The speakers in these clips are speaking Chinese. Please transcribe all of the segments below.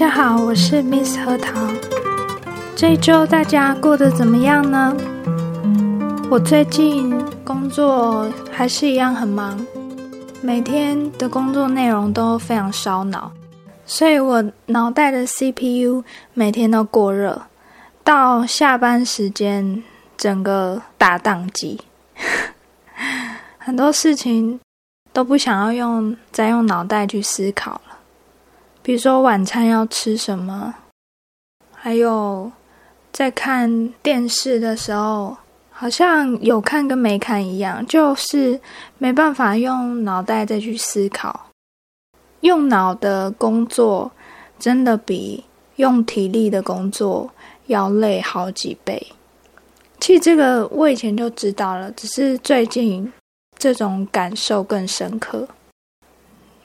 大家好，我是 Miss 核桃。这一周大家过得怎么样呢？我最近工作还是一样很忙，每天的工作内容都非常烧脑，所以我脑袋的 CPU 每天都过热，到下班时间整个大宕机，很多事情都不想要用再用脑袋去思考。比如说晚餐要吃什么，还有在看电视的时候，好像有看跟没看一样，就是没办法用脑袋再去思考。用脑的工作真的比用体力的工作要累好几倍。其实这个我以前就知道了，只是最近这种感受更深刻。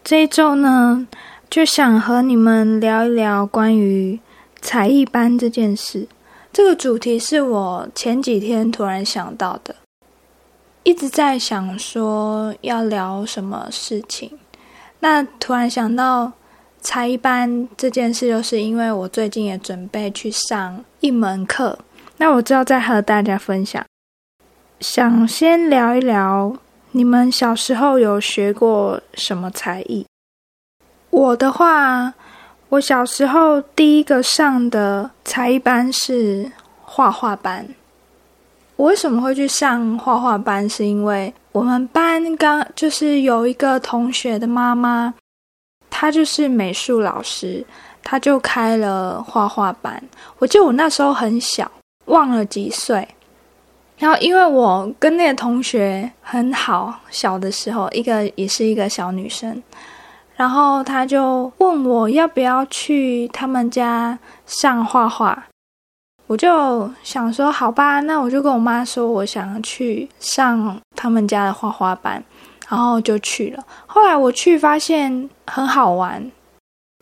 这一周呢？就想和你们聊一聊关于才艺班这件事。这个主题是我前几天突然想到的，一直在想说要聊什么事情。那突然想到才艺班这件事，就是因为我最近也准备去上一门课。那我之后再和大家分享，想先聊一聊你们小时候有学过什么才艺？我的话，我小时候第一个上的才艺班是画画班。我为什么会去上画画班？是因为我们班刚就是有一个同学的妈妈，她就是美术老师，她就开了画画班。我记得我那时候很小，忘了几岁。然后因为我跟那个同学很好，小的时候，一个也是一个小女生。然后他就问我要不要去他们家上画画，我就想说好吧，那我就跟我妈说我想去上他们家的画画班，然后就去了。后来我去发现很好玩，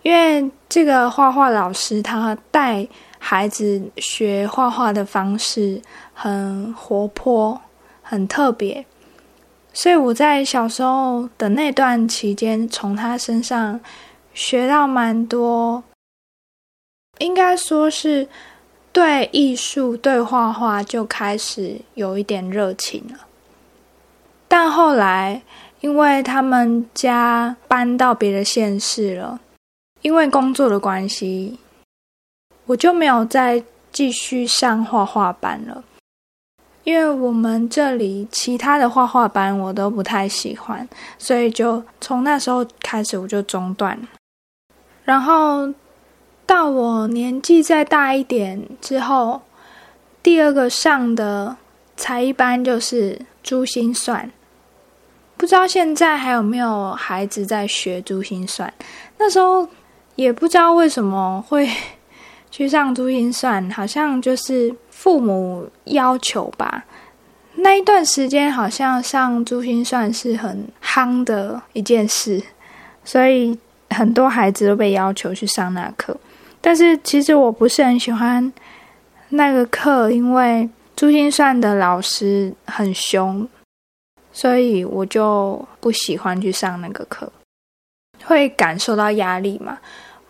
因为这个画画老师他带孩子学画画的方式很活泼，很特别。所以我在小时候的那段期间，从他身上学到蛮多，应该说是对艺术、对画画就开始有一点热情了。但后来，因为他们家搬到别的县市了，因为工作的关系，我就没有再继续上画画班了。因为我们这里其他的画画班我都不太喜欢，所以就从那时候开始我就中断。然后到我年纪再大一点之后，第二个上的才艺班就是珠心算。不知道现在还有没有孩子在学珠心算？那时候也不知道为什么会去上珠心算，好像就是。父母要求吧，那一段时间好像上珠心算是很夯的一件事，所以很多孩子都被要求去上那课。但是其实我不是很喜欢那个课，因为珠心算的老师很凶，所以我就不喜欢去上那个课，会感受到压力嘛？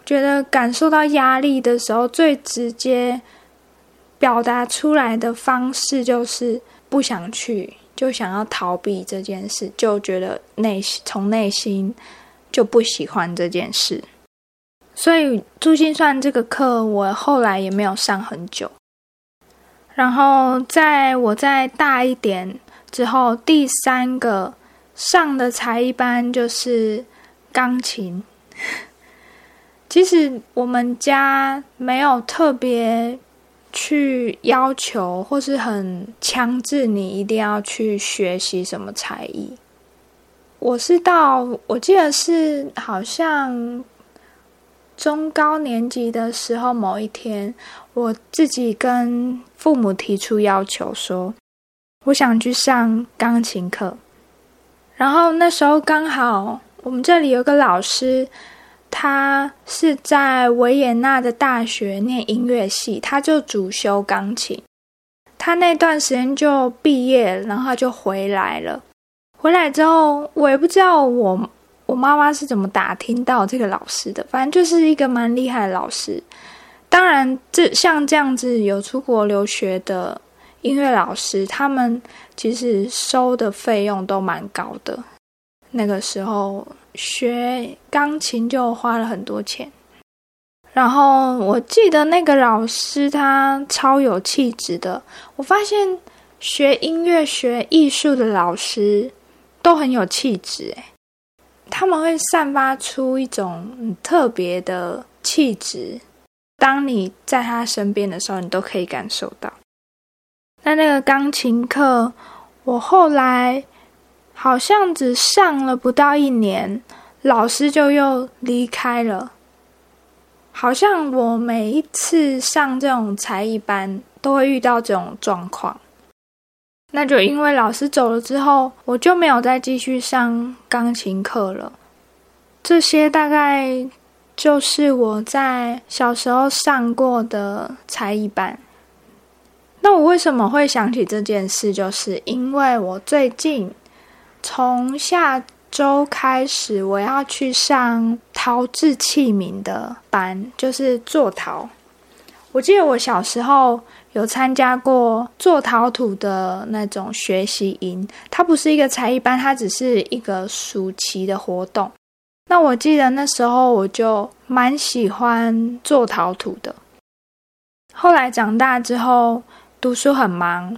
觉得感受到压力的时候，最直接。表达出来的方式就是不想去，就想要逃避这件事，就觉得内从内心就不喜欢这件事。所以珠心算这个课，我后来也没有上很久。然后在我再大一点之后，第三个上的才艺班就是钢琴。其实我们家没有特别。去要求或是很强制你一定要去学习什么才艺？我是到我记得是好像中高年级的时候，某一天我自己跟父母提出要求，说我想去上钢琴课。然后那时候刚好我们这里有个老师。他是在维也纳的大学念音乐系，他就主修钢琴。他那段时间就毕业，然后就回来了。回来之后，我也不知道我我妈妈是怎么打听到这个老师的，反正就是一个蛮厉害的老师。当然，这像这样子有出国留学的音乐老师，他们其实收的费用都蛮高的。那个时候学钢琴就花了很多钱。然后我记得那个老师他超有气质的。我发现学音乐、学艺术的老师都很有气质，诶，他们会散发出一种特别的气质。当你在他身边的时候，你都可以感受到。那那个钢琴课，我后来好像只上了不到一年，老师就又离开了。好像我每一次上这种才艺班都会遇到这种状况，那就因为老师走了之后，我就没有再继续上钢琴课了。这些大概就是我在小时候上过的才艺班。那我为什么会想起这件事？就是因为我最近从下。周开始，我要去上陶制器皿的班，就是做陶。我记得我小时候有参加过做陶土的那种学习营，它不是一个才艺班，它只是一个暑期的活动。那我记得那时候我就蛮喜欢做陶土的。后来长大之后，读书很忙，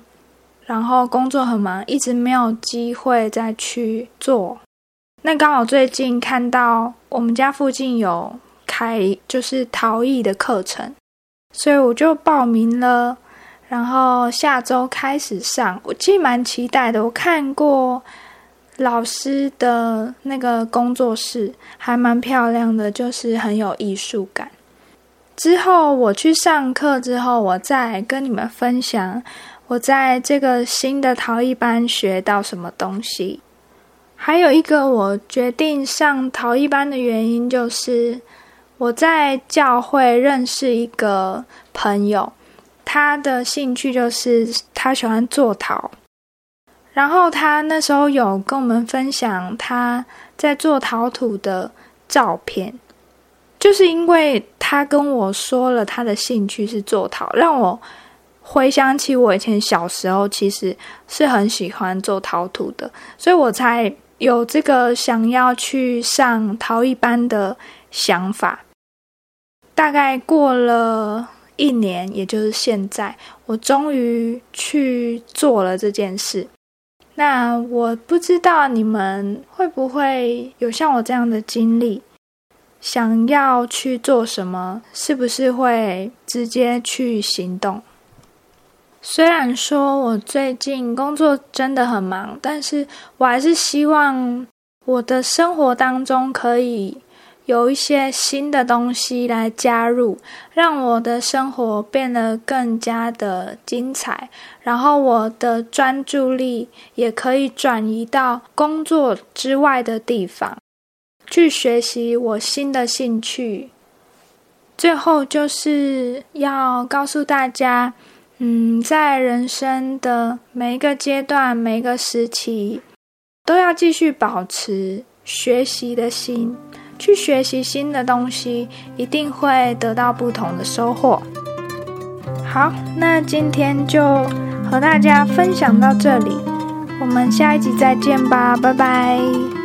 然后工作很忙，一直没有机会再去做。那刚好最近看到我们家附近有开就是陶艺的课程，所以我就报名了。然后下周开始上，我其实蛮期待的。我看过老师的那个工作室，还蛮漂亮的，就是很有艺术感。之后我去上课之后，我再跟你们分享我在这个新的陶艺班学到什么东西。还有一个我决定上陶艺班的原因，就是我在教会认识一个朋友，他的兴趣就是他喜欢做陶，然后他那时候有跟我们分享他在做陶土的照片，就是因为他跟我说了他的兴趣是做陶，让我回想起我以前小时候其实是很喜欢做陶土的，所以我才。有这个想要去上陶艺班的想法，大概过了一年，也就是现在，我终于去做了这件事。那我不知道你们会不会有像我这样的经历，想要去做什么，是不是会直接去行动？虽然说我最近工作真的很忙，但是我还是希望我的生活当中可以有一些新的东西来加入，让我的生活变得更加的精彩。然后我的专注力也可以转移到工作之外的地方，去学习我新的兴趣。最后就是要告诉大家。嗯，在人生的每一个阶段、每一个时期，都要继续保持学习的心，去学习新的东西，一定会得到不同的收获。好，那今天就和大家分享到这里，我们下一集再见吧，拜拜。